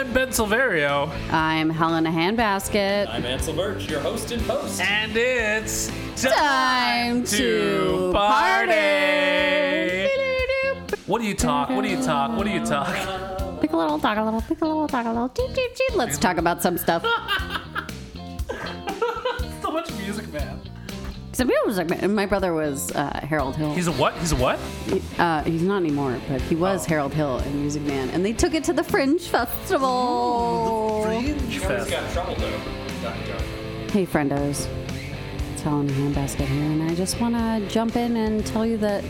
I'm Ben Silverio, I'm Helena Handbasket. I'm Ansel Birch, your host and host. and it's Time to party. party. What do you talk? What do you talk? What do you talk? Pick a little, talk a little, pick a little, talk a little. Cheep, cheep, cheep. Let's talk about some stuff. so much music, man. Some people was like, my brother was uh, Harold Hill. He's a what? He's a what? uh, he's not anymore, but he was Harold Hill in Music Man, and they took it to the Fringe Festival. Fringe Always Fest. got in trouble though. Dr. John. Hey, friendos. It's Helen Handbasket here, and I just want to jump in and tell you that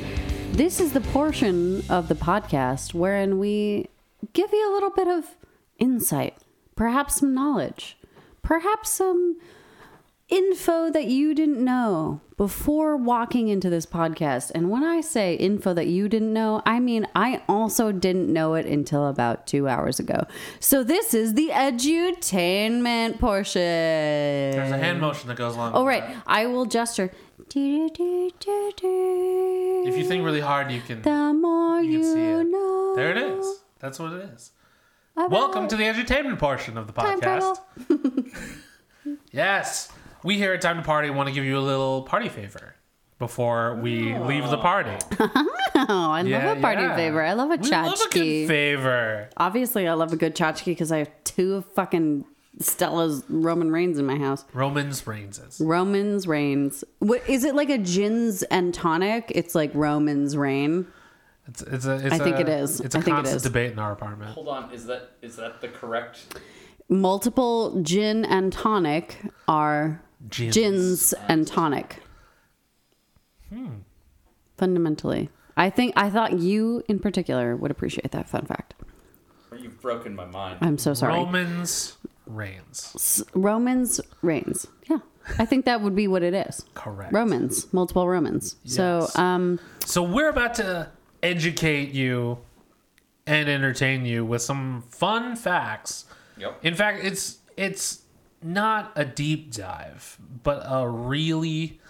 this is the portion of the podcast wherein we give you a little bit of insight, perhaps some knowledge, perhaps some info that you didn't know before walking into this podcast. And when I say info that you didn't know, I mean I also didn't know it until about two hours ago. So this is the edutainment portion. There's a hand motion that goes along. Oh, right. that. I will gesture. If you think really hard, you can. the more you you, see it. know. There it is. That's what it is. Welcome to the entertainment portion of the podcast. Yes, we here at Time to Party want to give you a little party favor before we oh. leave the party. Oh, I love a party yeah. favor. I love a We love a good favor. Obviously, I love a good tchotchke because I have two fucking Stella's Roman Reigns in my house. Romans reigns. Romans Reigns. What is it like a gins and tonic? It's like Romans Reign. It's, it's a. It's I think a- it is. It's a I think it constant is. debate in our apartment. Hold on, is that is that the correct? Multiple gin and tonic are Gins. gins and tonic. Fundamentally, I think I thought you in particular would appreciate that fun fact. You've broken my mind. I'm so sorry. Romans reigns. S- Romans reigns. Yeah, I think that would be what it is. Correct. Romans, multiple Romans. So, um, So we're about to educate you and entertain you with some fun facts. Yep. In fact, it's it's not a deep dive, but a really,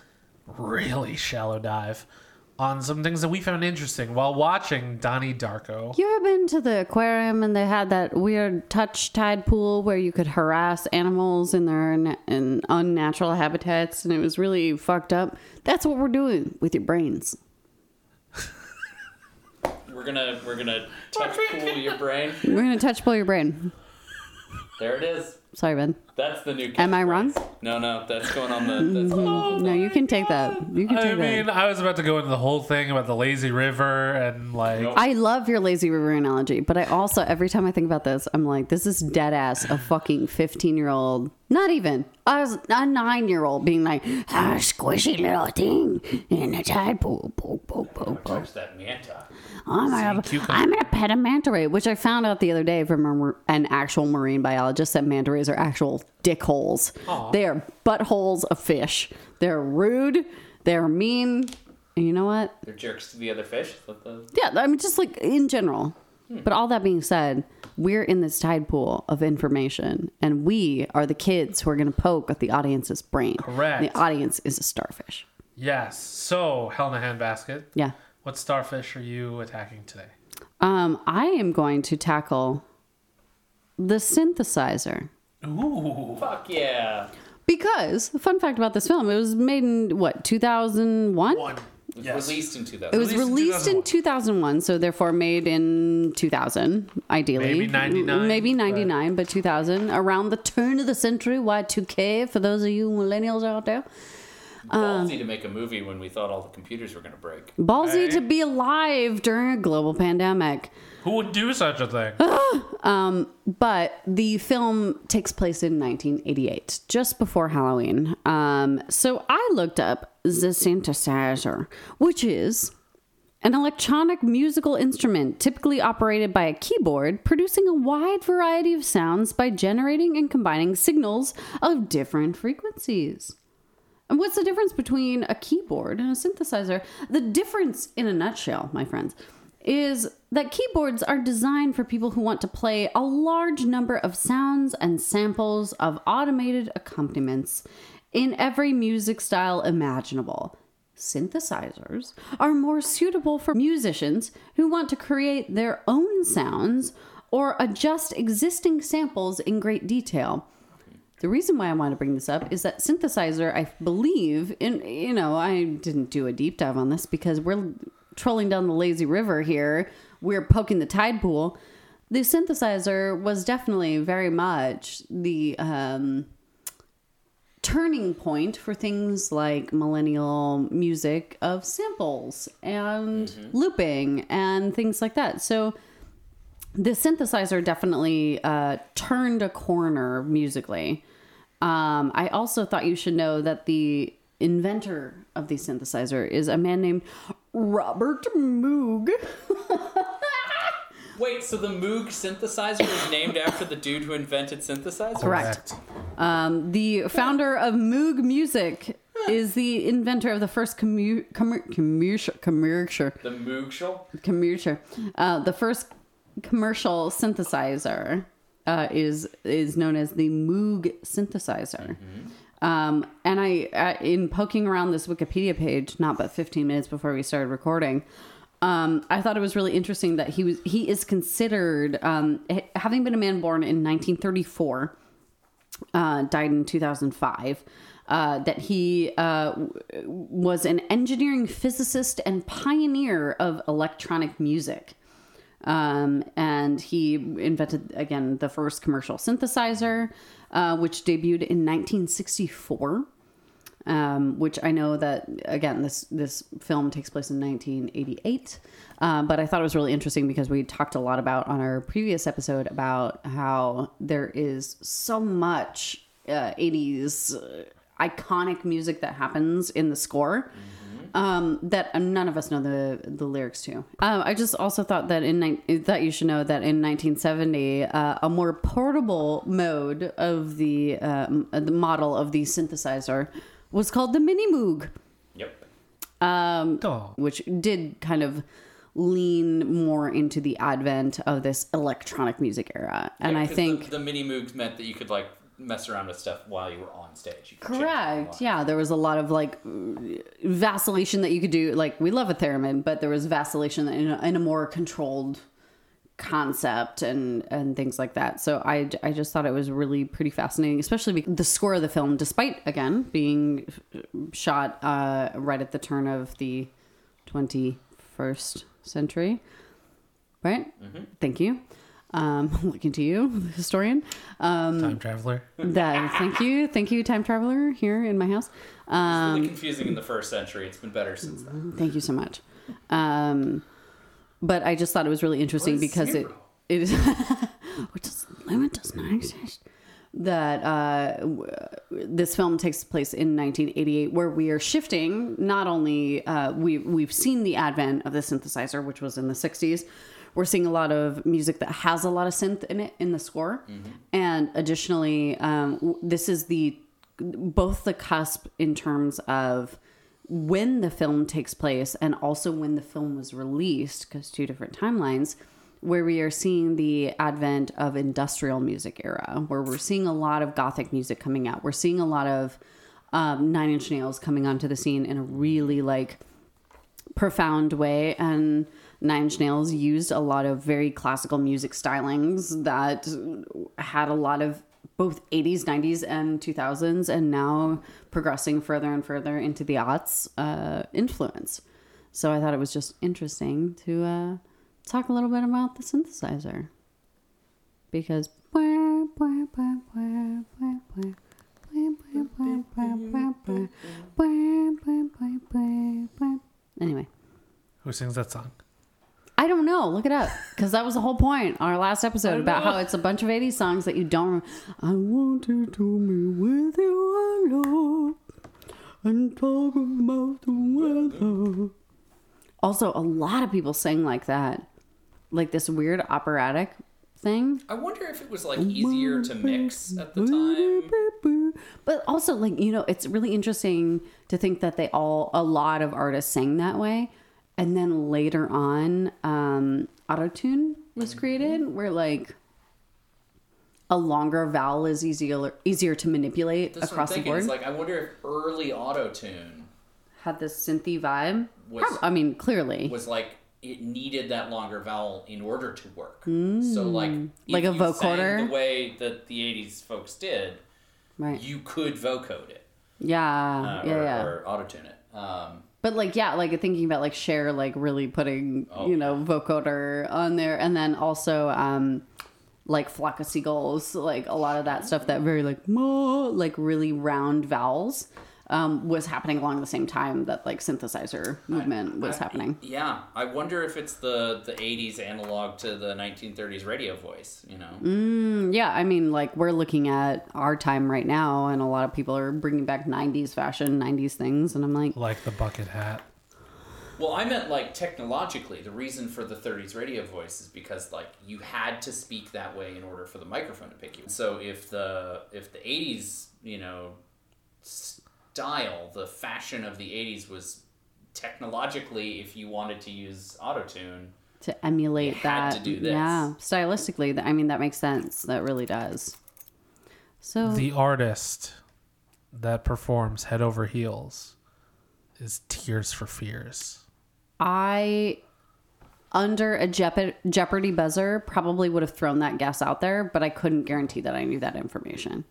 really shallow dive on some things that we found interesting while watching Donnie Darko. you ever been to the aquarium and they had that weird touch tide pool where you could harass animals in their na- in unnatural habitats and it was really fucked up? That's what we're doing with your brains. We're gonna we're gonna touch pool your brain. We're gonna touch pull your brain. There it is. Sorry, Ben. That's the new. Am I wrong? No, no, that's going on the. That's, No, you can take that. You can take that. I take mean, that. I was about to go into the whole thing about the lazy river and like Nope. I love your lazy river analogy, but I also every time I think about this, I'm like, this is dead ass a fucking 15 year old, not even a, a nine year old being like, ah, squishy little thing in a tide pool. Poke, poke, poke, poke. touch that manta. Oh I'm gonna, I'm gonna pet a manta ray, which I found out the other day from a, an actual marine biologist that manta rays are actual dick holes. They are buttholes of fish. They're rude. They're mean. And you know what? They're jerks to the other fish. The- Yeah, I mean, just like in general. Hmm. But all that being said, we're in this tide pool of information, and we are the kids who are going to poke at the audience's brain. Correct. The audience is a starfish. yes. So Helena Handbasket, Yeah. What starfish are you attacking today? Um, I am going to tackle the synthesizer. Ooh. Fuck yeah. Because the fun fact about this film, it was made in what 2001. One. It was Yes. released in 2000. It was Released in released in 2001, so therefore made in 2000, ideally. Maybe 99, Maybe but- 99, but 2000, around the turn of the century, Y2K, for those of you millennials out there. Ballsy to make a movie when we thought all the computers were gonna break. Ballsy Hey. to be alive during a global pandemic. Who would do such a thing? But the film takes place in 1988, just before Halloween. Um, so I looked up the synthesizer, which is an electronic musical instrument typically operated by a keyboard, producing a wide variety of sounds by generating and combining signals of different frequencies. And what's the difference between a keyboard and a synthesizer? The difference, in a nutshell, my friends, is that keyboards are designed for people who want to play a large number of sounds and samples of automated accompaniments in every music style imaginable. Synthesizers are more suitable for musicians who want to create their own sounds or adjust existing samples in great detail. The reason why I want to bring this up is that synthesizer, I believe, in you know, I didn't do a deep dive on this because we're trolling down the lazy river here. We're poking the tide pool. The synthesizer was definitely very much the um, turning point for things like millennial music of samples and looping and things like that. So the synthesizer definitely uh, turned a corner musically. Um, I also thought you should know that the inventor of the synthesizer is a man named Robert Moog. Wait, so the Moog synthesizer is named after the dude who invented synthesizer? Correct. Um, the founder of Moog Music is the inventor of the first commu- commer- commercial commercial The Moogshal? commercial uh, the first commercial synthesizer uh, is is known as the Moog synthesizer. Um, and I, uh, in poking around this Wikipedia page, not but 15 minutes before we started recording, um, I thought it was really interesting that he was he is considered um, having been a man born in 1934 uh, died in 2005. Uh, that he uh, was an engineering physicist and pioneer of electronic music. Um, and he invented, again, the first commercial synthesizer, uh, which debuted in 1964. Um, which I know that again, this this film takes place in 1988, uh, but I thought it was really interesting because we talked a lot about on our previous episode about how there is so much uh, 80s uh, iconic music that happens in the score um, that none of us know the the lyrics to. Um, I just also thought that in ni- that you should know that in 1970, uh, a more portable mode of the um, the model of the synthesizer was called the Mini Moog, Yep. um, Oh. which did kind of lean more into the advent of this electronic music era, and Yeah, I 'cause think The, the mini Moogs meant that you could, like, mess around with stuff while you were on stage. You could change it Correct. Yeah, there was a lot of like vacillation that you could do. Like we love a theremin, but there was vacillation in a, in a more controlled concept and and things like that. So I I just thought it was really pretty fascinating, especially because the score of the film, despite again being shot uh, right at the turn of the twenty first century, right? Thank you. Um, looking to you, the historian. Um, Time traveler. that thank you, thank you, time traveler here in my house. Um, Really confusing in the first century. It's been better since then. thank you so much. Um, but I just thought it was really interesting What is because zero? it it is which is limit does not exist. That uh, w- this film takes place in 1988, where we are shifting. Not only uh, we we've seen the advent of the synthesizer, which was in the 60s. We're seeing a lot of music that has a lot of synth in it in the score, and additionally, um, this is the both the cusp in terms of when the film takes place and also when the film was released, because two different timelines, where we are seeing the advent of industrial music era, where we're seeing a lot of gothic music coming out. We're seeing a lot of um, Nine Inch Nails coming onto the scene in a really like profound way. And Nine Inch Nails used a lot of very classical music stylings that had a lot of both 80s, 90s, and 2000s, and now progressing further and further into the aughts uh, influence. So I thought it was just interesting to uh, talk a little bit about the synthesizer because. Anyway. Who sings that song? I don't know. Look it up because that was the whole point on our last episode about how it's a bunch of 80s songs that you don't. I want you to be with you alone and talk about the weather. Also, a lot of people sing like that, like this weird operatic thing. I wonder if it was, like, easier to mix at the time. But also, like, you know, it's really interesting to think that they all, a lot of artists sang that way. And then later on, um, autotune was created where, like, a longer vowel is easier easier to manipulate That's across the board. It's like, I wonder if early autotune Had this synthy vibe. Was- I mean, clearly. was, like, it needed that longer vowel in order to work. So like Like a vocoder? the way that the '80s folks did, Right. you could vocode it Yeah. uh, yeah. or, yeah. or autotune it. Um, But like yeah, like thinking about like Cher like really putting you know vocoder on there, and then also um like flock of seagulls, like a lot of that stuff that very like ma like really round vowels um, was happening along the same time that like synthesizer movement was happening. yeah, I wonder if it's the the '80s analog to the 1930s radio voice. You know, Mm, yeah, I mean like we're looking at our time right now, and a lot of people are bringing back '90s fashion, '90s things, and I'm like, Like the bucket hat. Well, I meant like technologically. The reason for the 30s radio voice is because like you had to speak that way in order for the microphone to pick you. So if the if the 80s, you know, style, the fashion of the 80s was technologically if you wanted to use autotune, to emulate You had that. to do this. Yeah, stylistically, I mean that makes sense. That really does. So The artist that performs Head Over Heels is Tears for Fears. I, under a Jeop- Jeopardy buzzer, probably would have thrown that guess out there, but I couldn't guarantee that I knew that information.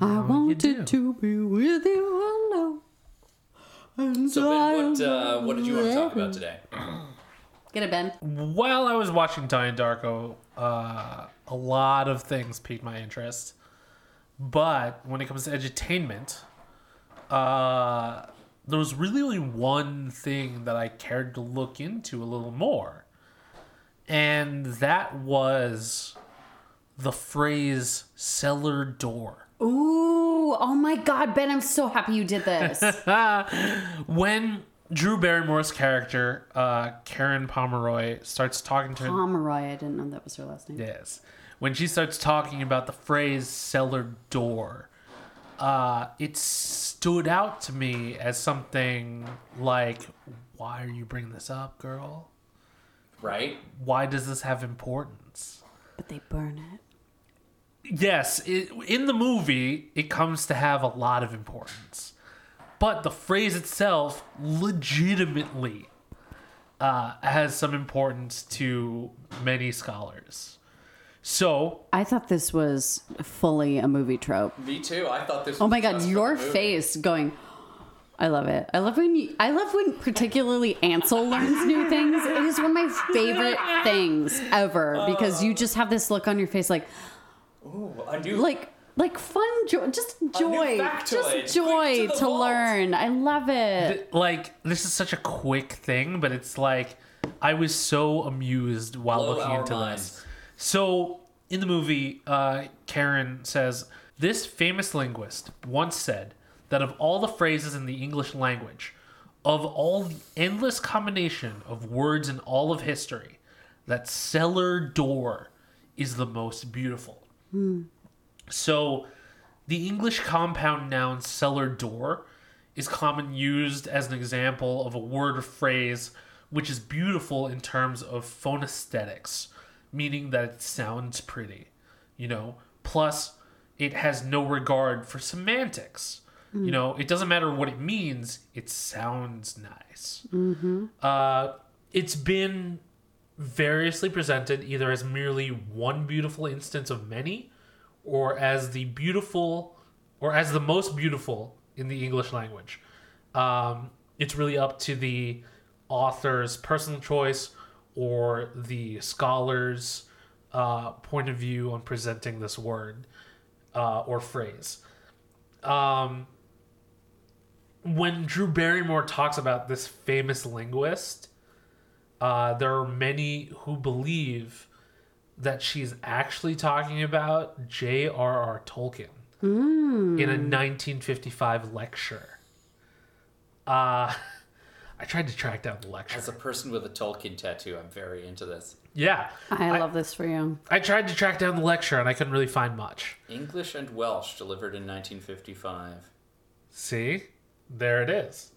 I wanted to be with you alone. And So Ben, what I- uh, what did you want to talk about today? Get it, Ben. While I was watching Donnie Darko, uh, a lot of things piqued my interest. But when it comes to edutainment, uh, there was really only one thing that I cared to look into a little more. And that was the phrase cellar door. Ooh, oh my God, Ben! I'm so happy you did this. When Drew Barrymore's character, uh, Karen Pomeroy, starts talking to Pomeroy, I didn't know that was her last name. Yes. When she starts talking about the phrase cellar door, uh, it stood out to me as something like, why are you bringing this up, girl? Right? Why does this have importance? But they burn it. Yes, it, in the movie, it comes to have a lot of importance. But the phrase itself legitimately uh, has some importance to many scholars. So, I thought this was fully a movie trope. Me too. I thought this. Oh was my god, just your face going. I love it. I love when you, I love when particularly Ansel learns new things. It is one of my favorite things ever because you just have this look on your face like Ooh, a new like like fun joy just joy just joy to to, learn. I love it. th- like this is such a quick thing, but it's like I was so amused while Blow looking into minds. this. So in the movie, uh, Karen says this famous linguist once said that of all the phrases in the English language, of all the endless combination of words in all of history, that cellar door is the most beautiful. Hmm. So, the English compound noun cellar door is common used as an example of a word or phrase which is beautiful in terms of phonesthetics, meaning that it sounds pretty, you know. Plus, it has no regard for semantics. You hmm. know, it doesn't matter what it means; it sounds nice. Mm-hmm. Uh, it's been variously presented either as merely one beautiful instance of many or as the beautiful or as the most beautiful in the English language. Um, it's really up to the author's personal choice or the scholar's uh, point of view on presenting this word uh, or phrase. Um, when Drew Barrymore talks about this famous linguist, uh, there are many who believe that she's actually talking about J.R.R. Tolkien in a 1955 lecture. Uh, I tried to track down the lecture. As a person with a Tolkien tattoo, I'm very into this. yeah, I love this for you. I tried to track down the lecture and I couldn't really find much. English and Welsh delivered in 1955. See, there it is.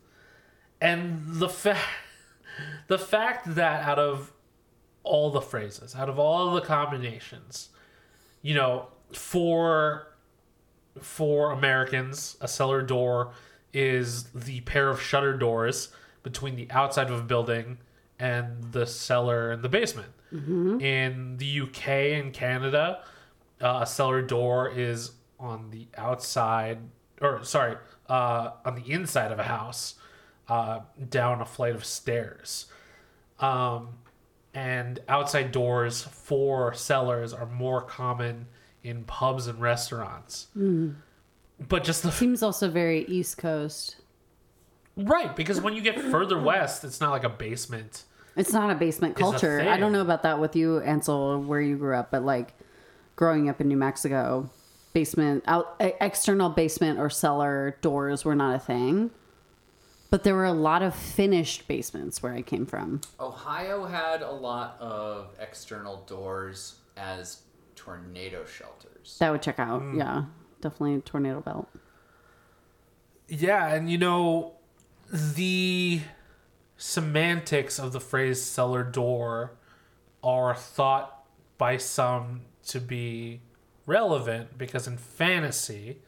And the fact, the fact that out of all the phrases, out of all the combinations, you know, for for Americans, a cellar door is the pair of shutter doors between the outside of a building and the cellar and the basement. In the UK and Canada, uh, a cellar door is on the outside, or sorry, uh, on the inside of a house, uh, down a flight of stairs. Um, and outside doors for cellars are more common in pubs and restaurants. But just the Seems also very East Coast. right because when you get further west, it's not like a basement. It's not a basement culture. I don't know about that with you, Ansel, where you grew up, but like growing up in New Mexico, basement out external basement or cellar doors were not a thing. But there were a lot of finished basements where I came from. Ohio had a lot of external doors as tornado shelters. That would check out. Mm. Yeah. Definitely tornado belt. Yeah, and you know, the semantics of the phrase cellar door are thought by some to be relevant because in fantasy,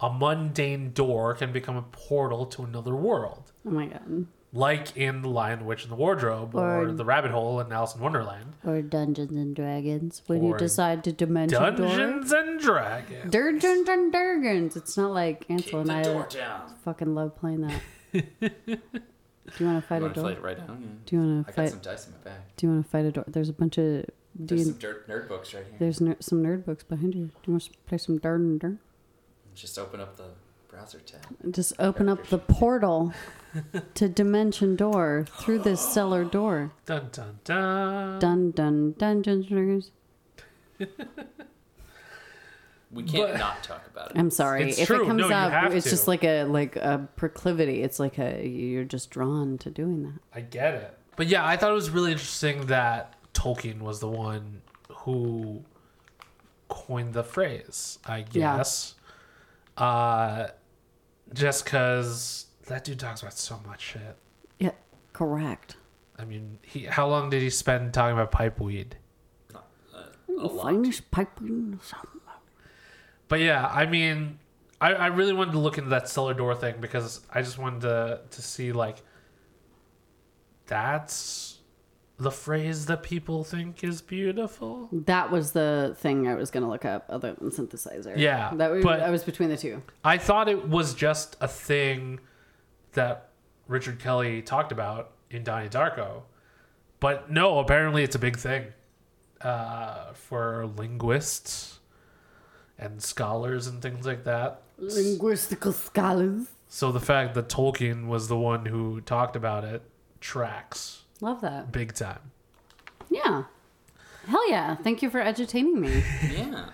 a mundane door can become a portal to another world. Oh my god. Like in The Lion, the Witch, and the Wardrobe, or, Or- The Rabbit Hole in Alice in Wonderland. Or Dungeons and Dragons. When you decide to dimension Dungeons and Dragons. Dungeons and Dragons. It's not like Ansel Kick and the I door down. fucking love playing that. Do you want to fight You a want to door? fight it right now? Yeah. Do you want I to got fight? some dice in my bag. Do you want to fight a door? There's a bunch of. Do There's you, some dirt, nerd books right here. there's ner- some nerd books behind you. Do you want to play some dirt and dirt? Just open up the browser tab. Just open up the portal to Dimension Door through this cellar door. Dun dun dun. Dun dun Dungeons and Dragons. We can't But- not talk about it. I'm sorry It's if true. it comes No, you up. It's to. just like a like a proclivity. It's like a you're just drawn to doing that. I get it. But yeah, I thought it was really interesting that Tolkien was the one who coined the phrase, I Yeah. guess. Uh, just because that dude talks about so much shit. Yeah, correct. I mean, he how long did he spend talking about pipe weed? Uh, a lot. Finest pipe. But yeah, I mean, I, I really wanted to look into that cellar door thing because I just wanted to to see like that's the phrase that people think is beautiful. That was the thing I was gonna look up, other than synthesizer. Yeah, that was, but- I was between the two. I thought it was just a thing that Richard Kelly talked about in Donnie Darko, but no, apparently it's a big thing uh, for linguists and scholars and things like that. Linguistical scholars. So the fact that Tolkien was the one who talked about it tracks Love that. big time. Yeah. Hell yeah. Thank you for edutaining me. Yeah.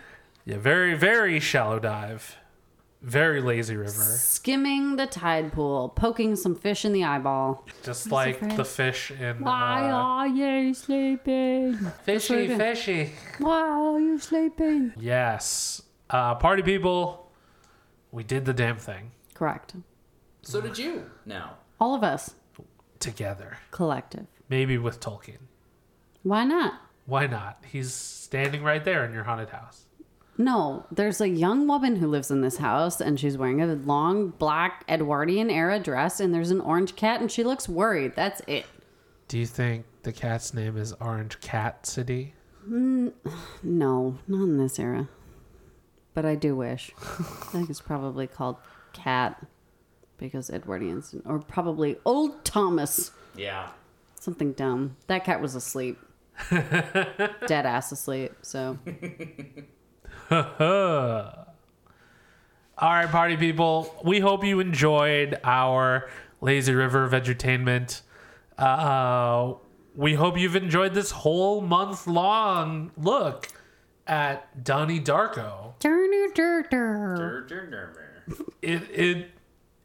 Yeah, very very shallow dive, very lazy river, Skimming the tide pool, poking some fish in the eyeball. just like the phrase? the fish in Why uh, are you sleeping? fishy what it fishy. Why are you sleeping? Yes. Uh, party people, we did the damn thing Correct. So did you now. All of us. Together. Collective. Maybe with Tolkien. Why not? Why not? He's standing right there in your haunted house. No, there's a young woman who lives in this house and she's wearing a long black Edwardian era dress and there's an orange cat and she looks worried. That's it. Do you think the cat's name is Orange Cat City? Mm, no, not in this era. But I do wish. I think it's probably called Cat because Edwardians, or probably Old Thomas. Yeah. Something dumb. That cat was asleep. Dead ass asleep. So All right, party people. We hope you enjoyed our Lazy River of entertainment. Uh, we hope you've enjoyed this whole month long look at Donnie Darko. It it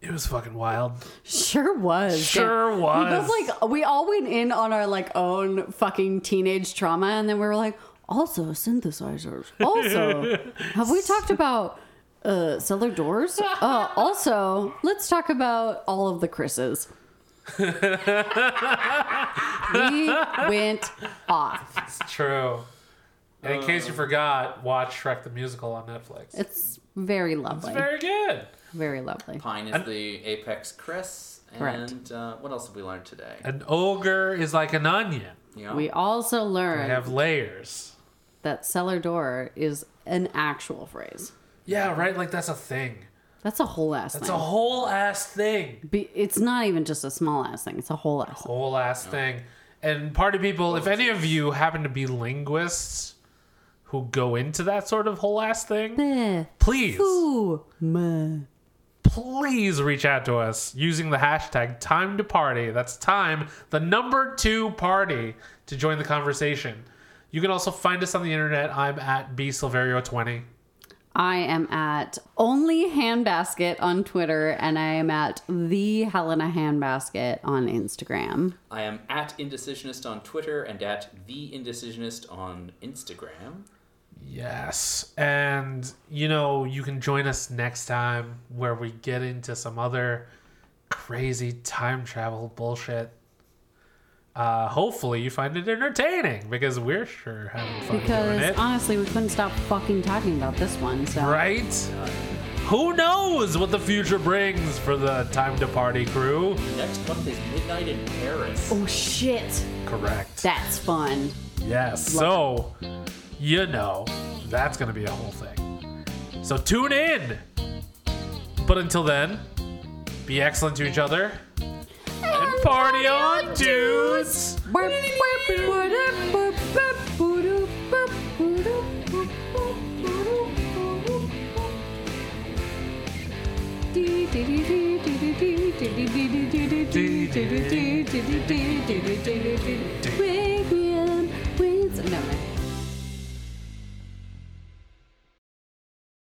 it was fucking wild. Sure was. Sure was. We was. both like we all went in on our like own fucking teenage trauma, and then we were like, also synthesizers. Also, have we talked about uh cellar doors? Uh, also, let's talk about all of the Chris's. we went off. It's true. And in case you forgot, watch Shrek the Musical on Netflix. It's very lovely. It's very good. very lovely. Pine is the apex Chris, Correct. And uh, what else have we learned today? An ogre is like an onion. Yeah. We also They learned have layers. that cellar door is an actual phrase. Yeah, right. Like that's a thing. That's a whole ass That's thing. a whole ass thing. Be- it's not even just a small ass thing. It's a whole ass. thing. Whole ass thing. And party people, if any of you happen to be linguists who go into that sort of whole ass thing, Meh. please, Ooh. Meh. please reach out to us using the hashtag time to party. That's time, the number two party, to join the conversation. You can also find us on the internet. I'm at bsilverio20. I am at only handbasket on Twitter, and I am at the Helena handbasket on Instagram. I am at Indecisionist on Twitter and at The Indecisionist on Instagram. Yes. And, you know, you can join us next time where we get into some other crazy time travel bullshit. Uh, hopefully you find it entertaining because we're sure having fun doing Because honestly, we couldn't stop fucking talking about this one. So Right? Who knows what the future brings for the Time to Party crew? Next month is Midnight in Paris. oh shit, Correct. that's fun. Yes. So, you know, that's going to be a whole thing. So tune in. But until then, be excellent to each other and party on, dudes.